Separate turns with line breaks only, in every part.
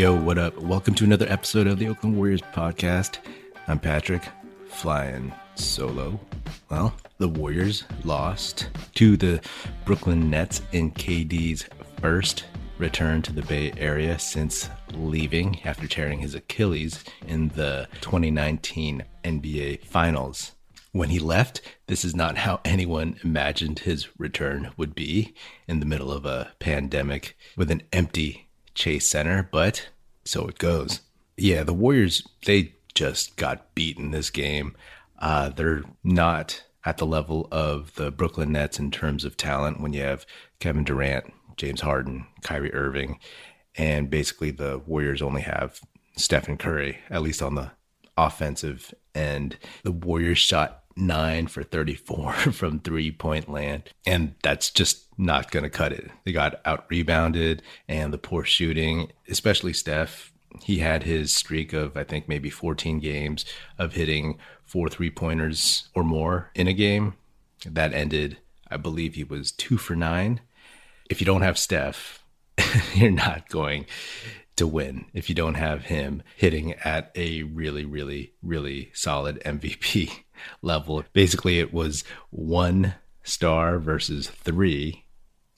Yo, what up? Welcome to another episode of the Oakland Warriors podcast. I'm Patrick, flying solo. Well, the Warriors lost to the Brooklyn Nets in KD's first return to the Bay Area since leaving after tearing his Achilles in the 2019 NBA Finals. When he left, this is not how anyone imagined his return would be in the middle of a pandemic with an empty Chase Center, but so it goes. Yeah, the Warriors, they just got beaten in this game. Uh, they're not at the level of the Brooklyn Nets in terms of talent when you have Kevin Durant, James Harden, Kyrie Irving, and basically the Warriors only have Stephen Curry, at least on the offensive end. The Warriors shot nine for 34 from three point land. And that's just not going to cut it. They got out rebounded and the poor shooting, especially Steph. He had his streak of, I think, maybe 14 games of hitting four three pointers or more in a game. That ended, I believe he was two for nine. If you don't have Steph, you're not going to win if you don't have him hitting at a really, really, really solid MVP level. Basically, it was one star versus three.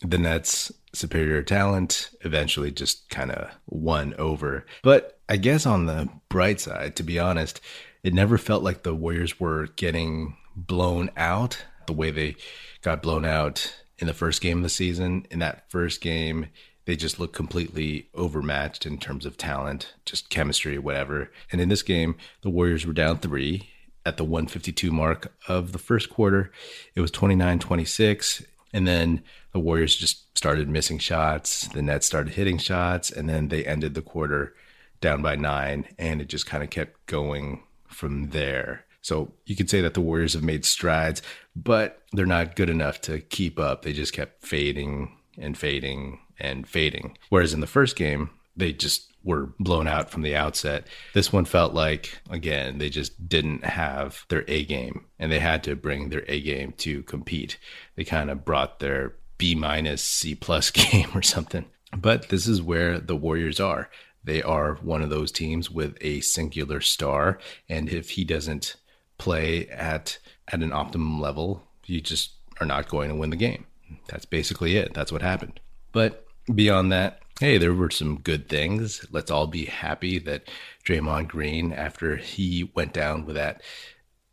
The Nets' superior talent eventually just kind of won over. But I guess on the bright side, to be honest, it never felt like the Warriors were getting blown out the way they got blown out in the first game of the season. In that first game, they just looked completely overmatched in terms of talent, just chemistry, whatever. And in this game, the Warriors were down three at the 152 mark of the first quarter. It was 29 26. And then the Warriors just started missing shots. The Nets started hitting shots. And then they ended the quarter down by nine. And it just kind of kept going from there. So you could say that the Warriors have made strides, but they're not good enough to keep up. They just kept fading and fading and fading. Whereas in the first game, they just were blown out from the outset. This one felt like, again, they just didn't have their A game and they had to bring their A game to compete. They kind of brought their B minus C plus game or something. But this is where the Warriors are. They are one of those teams with a singular star. And if he doesn't play at, at an optimum level, you just are not going to win the game. That's basically it. That's what happened. But beyond that, hey, there were some good things. Let's all be happy that Draymond Green, after he went down with that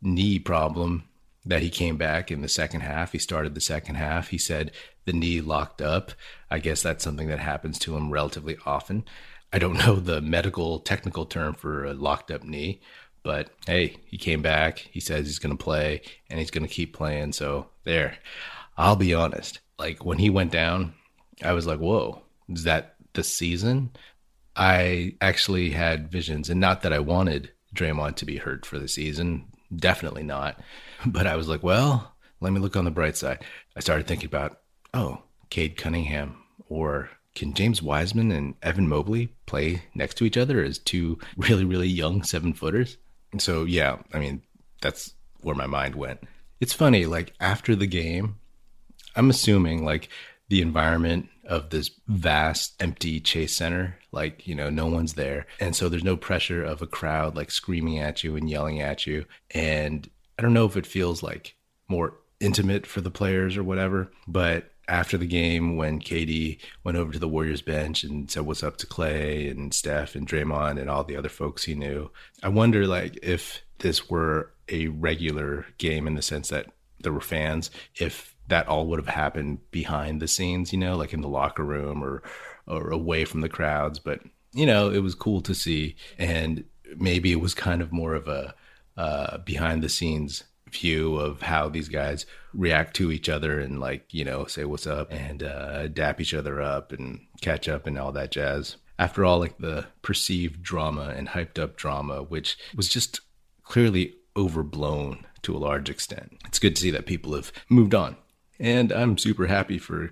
knee problem, that he came back in the second half. He started the second half. He said the knee locked up. I guess that's something that happens to him relatively often. I don't know the medical technical term for a locked up knee, but hey, he came back. He says he's going to play and he's going to keep playing. So there, I'll be honest. Like when he went down, I was like, whoa, is that the season? I actually had visions, and not that I wanted Draymond to be hurt for the season, definitely not. But I was like, well, let me look on the bright side. I started thinking about, oh, Cade Cunningham, or can James Wiseman and Evan Mobley play next to each other as two really, really young seven footers? So, yeah, I mean, that's where my mind went. It's funny, like after the game, I'm assuming like the environment of this vast empty chase center like you know no one's there and so there's no pressure of a crowd like screaming at you and yelling at you and i don't know if it feels like more intimate for the players or whatever but after the game when KD went over to the Warriors bench and said what's up to Klay and Steph and Draymond and all the other folks he knew. I wonder like if this were a regular game in the sense that there were fans, if that all would have happened behind the scenes, you know, like in the locker room or or away from the crowds. But you know, it was cool to see, and maybe it was kind of more of a uh, behind the scenes view of how these guys react to each other and like you know say what's up and uh, dap each other up and catch up and all that jazz. After all, like the perceived drama and hyped up drama, which was just clearly overblown to a large extent. It's good to see that people have moved on and I'm super happy for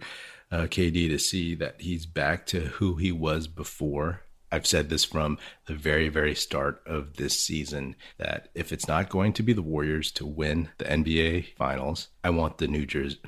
uh, KD to see that he's back to who he was before. I've said this from the very, very start of this season that if it's not going to be the Warriors to win the NBA Finals, I want the New Jersey,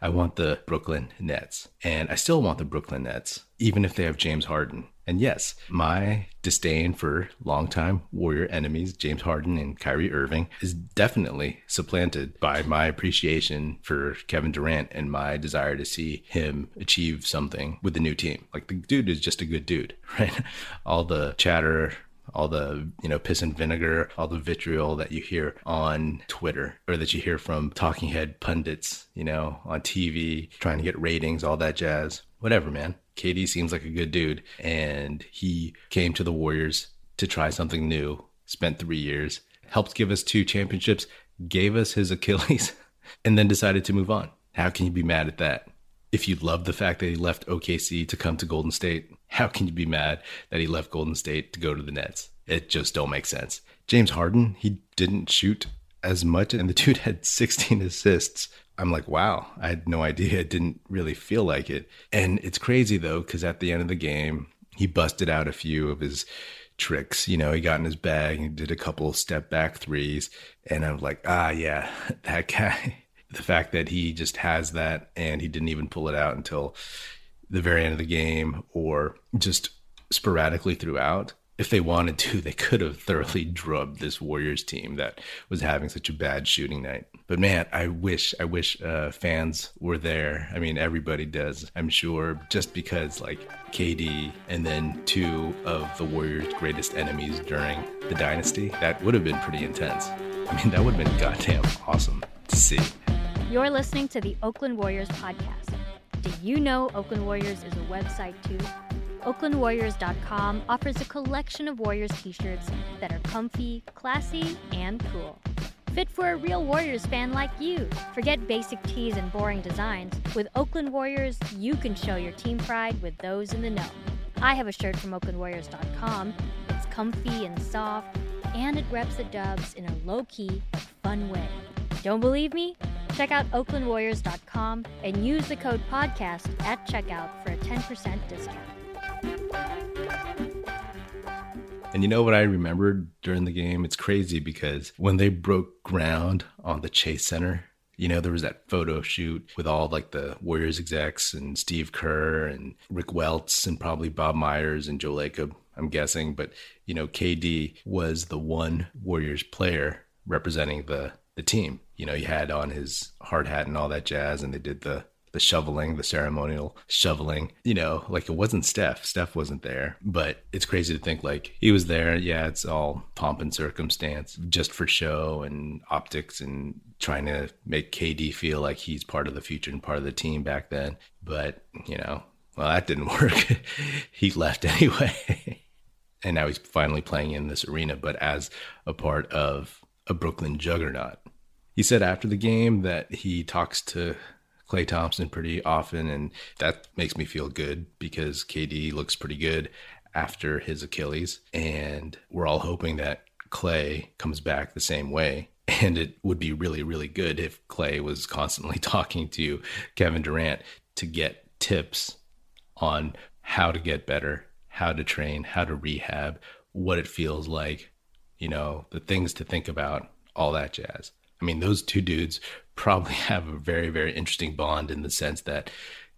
I want the Brooklyn Nets. And I still want the Brooklyn Nets, even if they have James Harden. And yes, my disdain for longtime Warrior enemies, James Harden and Kyrie Irving, is definitely supplanted by my appreciation for Kevin Durant and my desire to see him achieve something with the new team. Like the dude is just a good dude, right? All the chatter all the you know piss and vinegar all the vitriol that you hear on twitter or that you hear from talking head pundits you know on tv trying to get ratings all that jazz whatever man KD seems like a good dude, and he came to the Warriors to try something new. Spent three years, helped give us two championships, gave us his Achilles, and then decided to move on. How can you be mad at that? If you love the fact that he left OKC to come to Golden State, how can you be mad that he left Golden State to go to the Nets? It just don't make sense. James Harden, he didn't shoot as much, and the dude had 16 assists I'm like, wow, I had no idea. It didn't really feel like it. And it's crazy though, because at the end of the game, he busted out a few of his tricks. You know, he got in his bag and did a couple step back threes. And I'm like, ah, yeah, that guy. The fact that he just has that and he didn't even pull it out until the very end of the game or just sporadically throughout if they wanted to, they could have thoroughly drubbed this Warriors team that was having such a bad shooting night. But man, I wish, I wish uh, fans were there. I mean, everybody does, I'm sure, just because like KD and then two of the Warriors' greatest enemies during the dynasty, that would have been pretty intense. I mean, that would have been goddamn awesome to see.
You're listening to the Oakland Warriors podcast. Do you know Oakland Warriors is a website too? OaklandWarriors.com offers a collection of Warriors t shirts that are comfy, classy, and cool. Fit for a real Warriors fan like you. Forget basic tees and boring designs. With Oakland Warriors, you can show your team pride with those in the know. I have a shirt from OaklandWarriors.com. It's comfy and soft, and it reps the dubs in a low key, fun way. Don't believe me? Check out OaklandWarriors.com and use the code PODCAST at checkout for a 10% discount.
And you know what I remembered during the game? It's crazy because when they broke ground on the Chase Center, you know, there was that photo shoot with all like the Warriors execs and Steve Kerr and Rick Welts and probably Bob Myers and Joe Lacob, I'm guessing. But, you know, KD was the one Warriors player representing the the team. You know, he had on his hard hat and all that jazz, and they did the the shoveling, the ceremonial shoveling. You know, like it wasn't Steph. Steph wasn't there. But it's crazy to think like he was there. Yeah, it's all pomp and circumstance just for show and optics and trying to make KD feel like he's part of the future and part of the team back then. But, you know, well, that didn't work. he left anyway. and now he's finally playing in this arena, but as a part of a Brooklyn juggernaut. He said after the game that he talks to Klay Thompson pretty often, and that makes me feel good because KD looks pretty good after his Achilles, and we're all hoping that Klay comes back the same way. And it would be really, really good if Klay was constantly talking to Kevin Durant to get tips on how to get better, how to train, how to rehab, what it feels like, you know, the things to think about, all that jazz. I mean, those two dudes probably have a very, very interesting bond in the sense that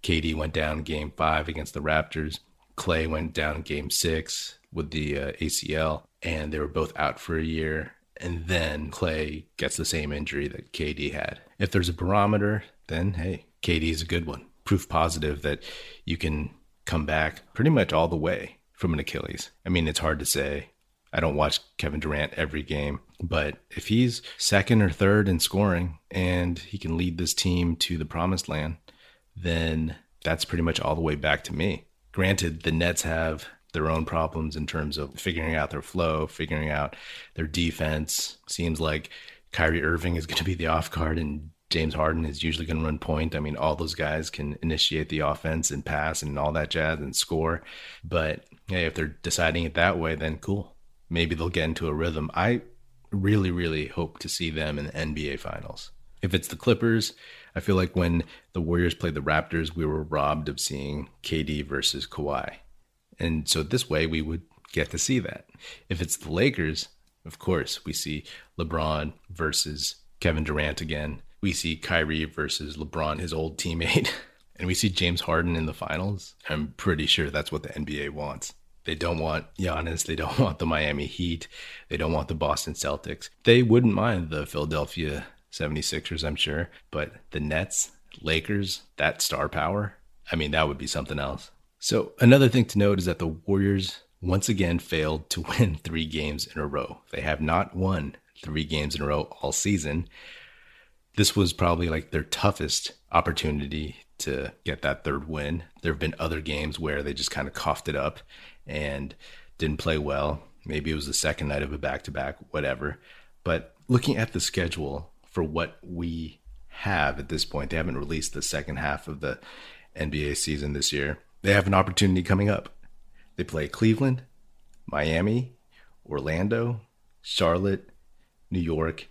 KD went down game five against the Raptors. Klay went down game six with the uh, ACL, and they were both out for a year. And then Klay gets the same injury that KD had. If there's a barometer, then hey, KD is a good one. Proof positive that you can come back pretty much all the way from an Achilles. I mean, it's hard to say. I don't watch Kevin Durant every game, but if he's second or third in scoring and he can lead this team to the promised land, then that's pretty much all the way back to me. Granted, the Nets have their own problems in terms of figuring out their flow, figuring out their defense. Seems like Kyrie Irving is going to be the off guard and James Harden is usually going to run point. I mean, all those guys can initiate the offense and pass and all that jazz and score. But hey, if they're deciding it that way, then cool maybe they'll get into a rhythm. I really, really hope to see them in the NBA Finals. If it's the Clippers, I feel like when the Warriors played the Raptors, we were robbed of seeing KD versus Kawhi. And so this way we would get to see that. If it's the Lakers, of course, we see LeBron versus Kevin Durant again. We see Kyrie versus LeBron, his old teammate, and we see James Harden in the finals. I'm pretty sure that's what the NBA wants. They don't want Giannis. They don't want the Miami Heat. They don't want the Boston Celtics. They wouldn't mind the Philadelphia 76ers, I'm sure. But the Nets, Lakers, that star power, I mean, that would be something else. So, another thing to note is that the Warriors once again failed to win three games in a row. They have not won three games in a row all season. This was probably like their toughest opportunity to get that third win. There have been other games where they just kind of coughed it up and didn't play well. Maybe it was the second night of a back to back, whatever. But looking at the schedule for what we have at this point, they haven't released the second half of the NBA season this year. They have an opportunity coming up. They play Cleveland, Miami, Orlando, Charlotte, New York,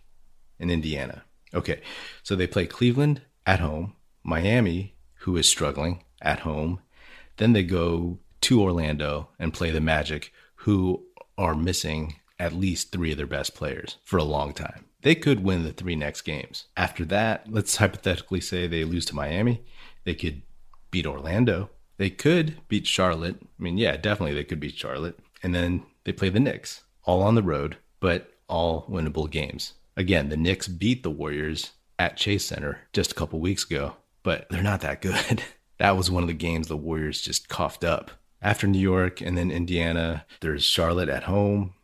and Indiana. Okay, so they play Cleveland at home, Miami, who is struggling at home. Then they go to Orlando and play the Magic, who are missing at least three of their best players for a long time. They could win the three next games. After that, let's hypothetically say they lose to Miami. They could beat Orlando. They could beat Charlotte. I mean, yeah, definitely they could beat Charlotte. And then they play the Knicks, all on the road, but all winnable games. Again, the Knicks beat the Warriors at Chase Center just a couple weeks ago, but they're not that good. that was one of the games the Warriors just coughed up. After New York and then Indiana, there's Charlotte at home,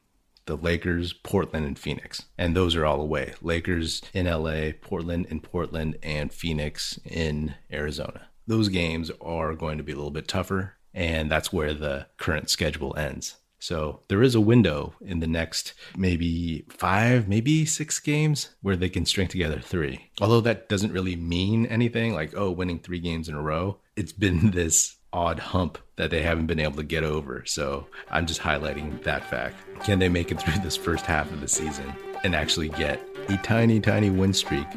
the Lakers, Portland, and Phoenix. And those are all away. Lakers in LA, Portland in Portland, and Phoenix in Arizona. Those games are going to be a little bit tougher, and that's where the current schedule ends. So there is a window in the next maybe five, maybe six games where they can string together three. Although that doesn't really mean anything like, oh, winning three games in a row. It's been this odd hump that they haven't been able to get over. So I'm just highlighting that fact. Can they make it through this first half of the season and actually get a tiny, tiny win streak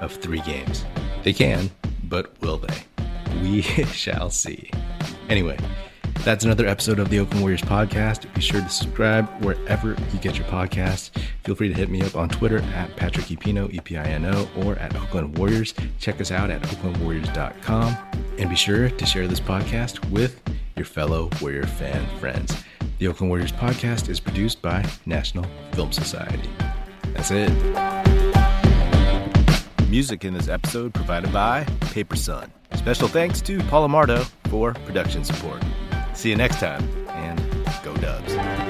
of three games? They can, but will they? We shall see. Anyway, that's another episode of the Oakland Warriors podcast. Be sure to subscribe wherever you get your podcasts. Feel free to hit me up on Twitter at Patrick Epino, E-P-I-N-O, or at Oakland Warriors. Check us out at oaklandwarriors.com. And be sure to share this podcast with your fellow Warrior fan friends. The Oakland Warriors podcast is produced by National Film Society. That's it. Music in this episode provided by Paper Sun. Special thanks to Paul Amardo for production support. See you next time, and go Dubs.